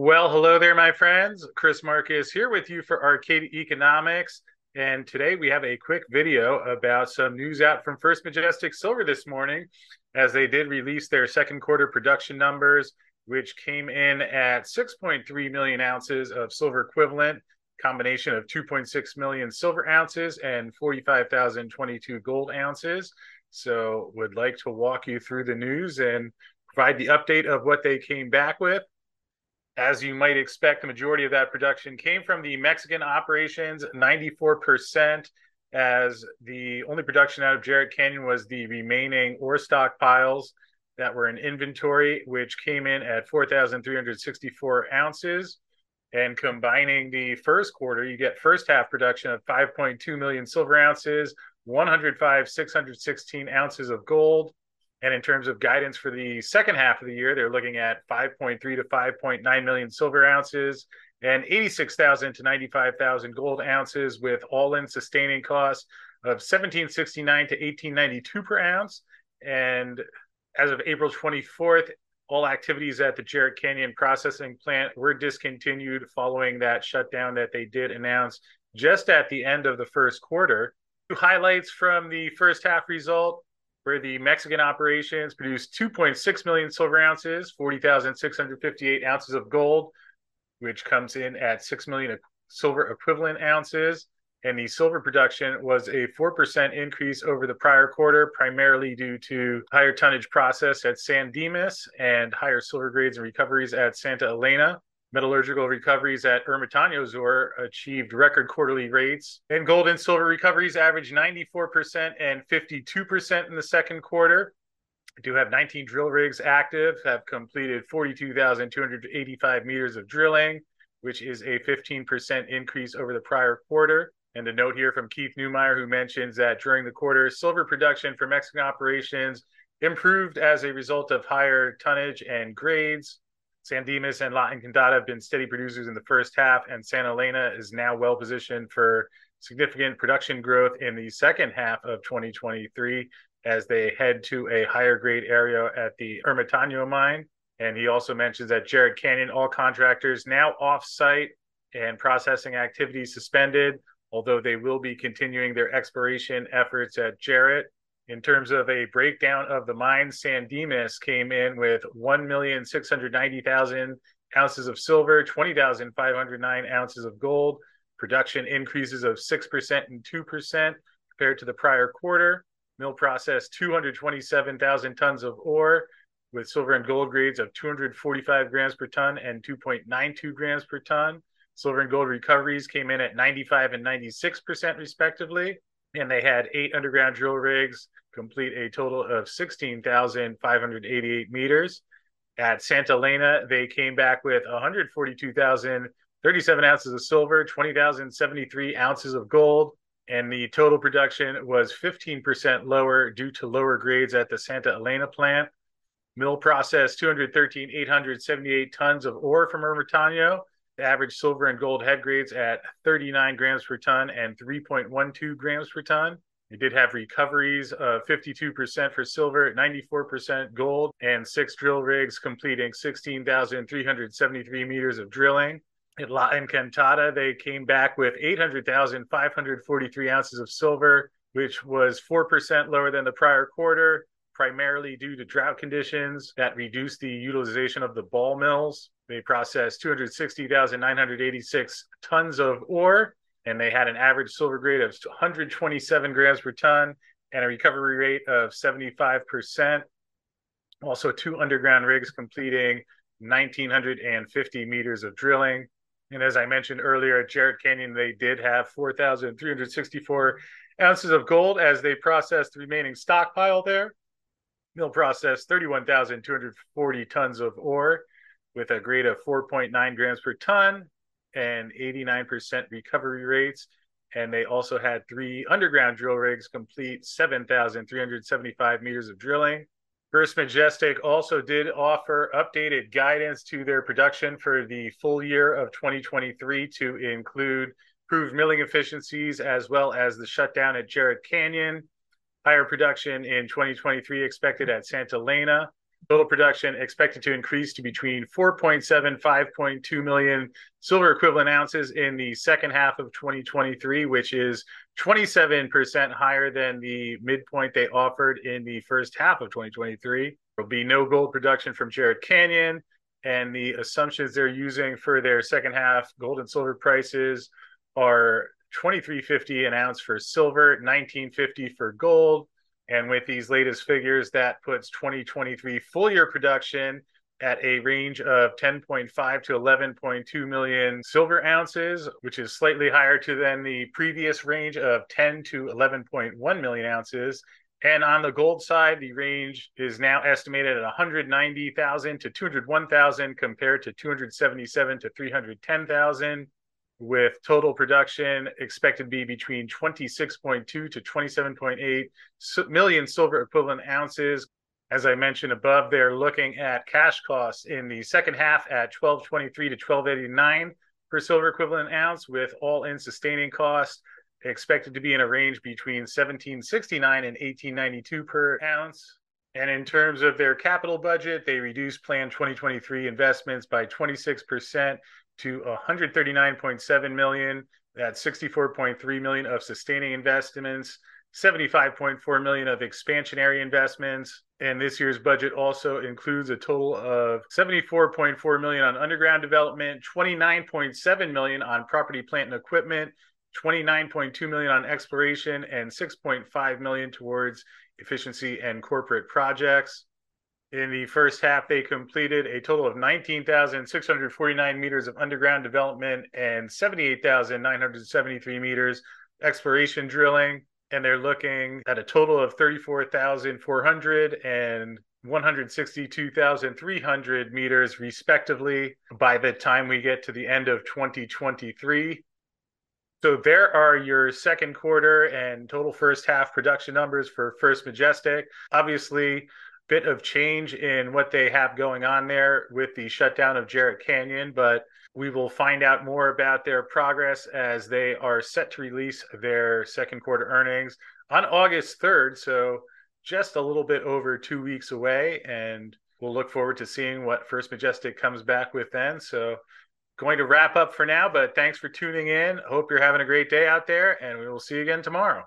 Well, hello there, my friends. Chris Marcus here with you for Arcadia Economics. And today we have a quick video about some news out from First Majestic Silver this morning, as they did release their second quarter production numbers, which came in at 6.3 million ounces of silver equivalent, combination of 2.6 million silver ounces and 45,022 gold ounces. So, would like to walk you through the news and provide the update of what they came back with. As you might expect, the majority of that production came from the Mexican operations, 94%, as the only production out of Jerritt Canyon was the remaining ore stockpiles that were in inventory, which came in at 4,364 ounces. And combining the first quarter, you get first half production of 5.2 million silver ounces, 105, 616 ounces of gold. And in terms of guidance for the second half of the year, they're looking at 5.3 to 5.9 million silver ounces and 86,000 to 95,000 gold ounces with all in sustaining costs of 1769 to 1892 per ounce. And as of April 24th, all activities at the Jerritt Canyon processing plant were discontinued following that shutdown that they did announce just at the end of the first quarter. Two highlights from the first half result where the Mexican operations produced 2.6 million silver ounces, 40,658 ounces of gold, which comes in at 6 million silver equivalent ounces. And the silver production was a 4% increase over the prior quarter, primarily due to higher tonnage process at San Dimas and higher silver grades and recoveries at Santa Elena. Metallurgical recoveries at Ermitaño Sur achieved record quarterly rates, and gold and silver recoveries averaged 94% and 52% in the second quarter. We do have 19 drill rigs active, have completed 42,285 meters of drilling, which is a 15% increase over the prior quarter. And a note here from Keith Neumeyer, who mentions that during the quarter, silver production for Mexican operations improved as a result of higher tonnage and grades. San Dimas and La Encantada have been steady producers in the first half, and Santa Elena is now well positioned for significant production growth in the second half of 2023 as they head to a higher grade area at the Ermitaño mine. And he also mentions that Jerritt Canyon, all contractors now off site and processing activities suspended, although they will be continuing their exploration efforts at Jerritt. In terms of a breakdown of the mine, San Dimas came in with 1,690,000 ounces of silver, 20,509 ounces of gold, production increases of 6% and 2% compared to the prior quarter. Mill processed 227,000 tons of ore with silver and gold grades of 245 grams per ton and 2.92 grams per ton. Silver and gold recoveries came in at 95 and 96% respectively and they had eight underground drill rigs complete a total of 16,588 meters. At Santa Elena, they came back with 142,037 ounces of silver, 20,073 ounces of gold, and the total production was 15% lower due to lower grades at the Santa Elena plant. Mill processed 213,878 tons of ore from Ermitaño The average silver and gold head grades at 39 grams per ton and 3.12 grams per ton. They did have recoveries of 52% for silver, 94% gold, and six drill rigs completing 16,373 meters of drilling. At La Encantada, they came back with 800,543 ounces of silver, which was 4% lower than the prior quarter, primarily due to drought conditions that reduced the utilization of the ball mills. They processed 260,986 tons of ore, and they had an average silver grade of 127 grams per ton and a recovery rate of 75%. Also, two underground rigs completing 1,950 meters of drilling. And as I mentioned earlier, at Jerritt Canyon, they did have 4,364 ounces of gold as they processed the remaining stockpile there. Mill processed 31,240 tons of ore with a grade of 4.9 grams per ton and 89% recovery rates. And they also had three underground drill rigs complete 7,375 meters of drilling. First Majestic also did offer updated guidance to their production for the full year of 2023 to include improved milling efficiencies as well as the shutdown at Jerritt Canyon, higher production in 2023 expected at Santa Elena, Total production expected to increase to between 4.7 5.2 million silver equivalent ounces in the second half of 2023, which is 27% higher than the midpoint they offered in the first half of 2023. There'll be no gold production from Jerritt Canyon, and the assumptions they're using for their second half gold and silver prices are 2350 an ounce for silver, 1950 for gold, and with these latest figures, that puts 2023 full year production at a range of 10.5 to 11.2 million silver ounces, which is slightly higher to than the previous range of 10 to 11.1 million ounces. And on the gold side, the range is now estimated at 190,000 to 201,000 compared to 277 to 310,000 with total production expected to be between 26.2 to 27.8 million silver equivalent ounces. As I mentioned above, they're looking at cash costs in the second half at 1223 to 1289 per silver equivalent ounce, with all in sustaining costs expected to be in a range between 1769 and 1892 per ounce. And in terms of their capital budget, they reduced planned 2023 investments by 26% to 139.7 million. That's 64.3 million of sustaining investments, 75.4 million of expansionary investments. And this year's budget also includes a total of 74.4 million on underground development, 29.7 million on property, plant, and equipment, 29.2 million on exploration, and 6.5 million towards efficiency and corporate projects. In the first half, they completed a total of 19,649 meters of underground development and 78,973 meters exploration drilling. And they're looking at a total of 34,400 and 162,300 meters, respectively, by the time we get to the end of 2023. So there are your second quarter and total first half production numbers for First Majestic. Obviously, bit of change in what they have going on there with the shutdown of Jerritt Canyon, but we will find out more about their progress as they are set to release their second quarter earnings on August 3rd. So just a little bit over two weeks away. And we'll look forward to seeing what First Majestic comes back with then. So going to wrap up for now, but thanks for tuning in. Hope you're having a great day out there, and we will see you again tomorrow.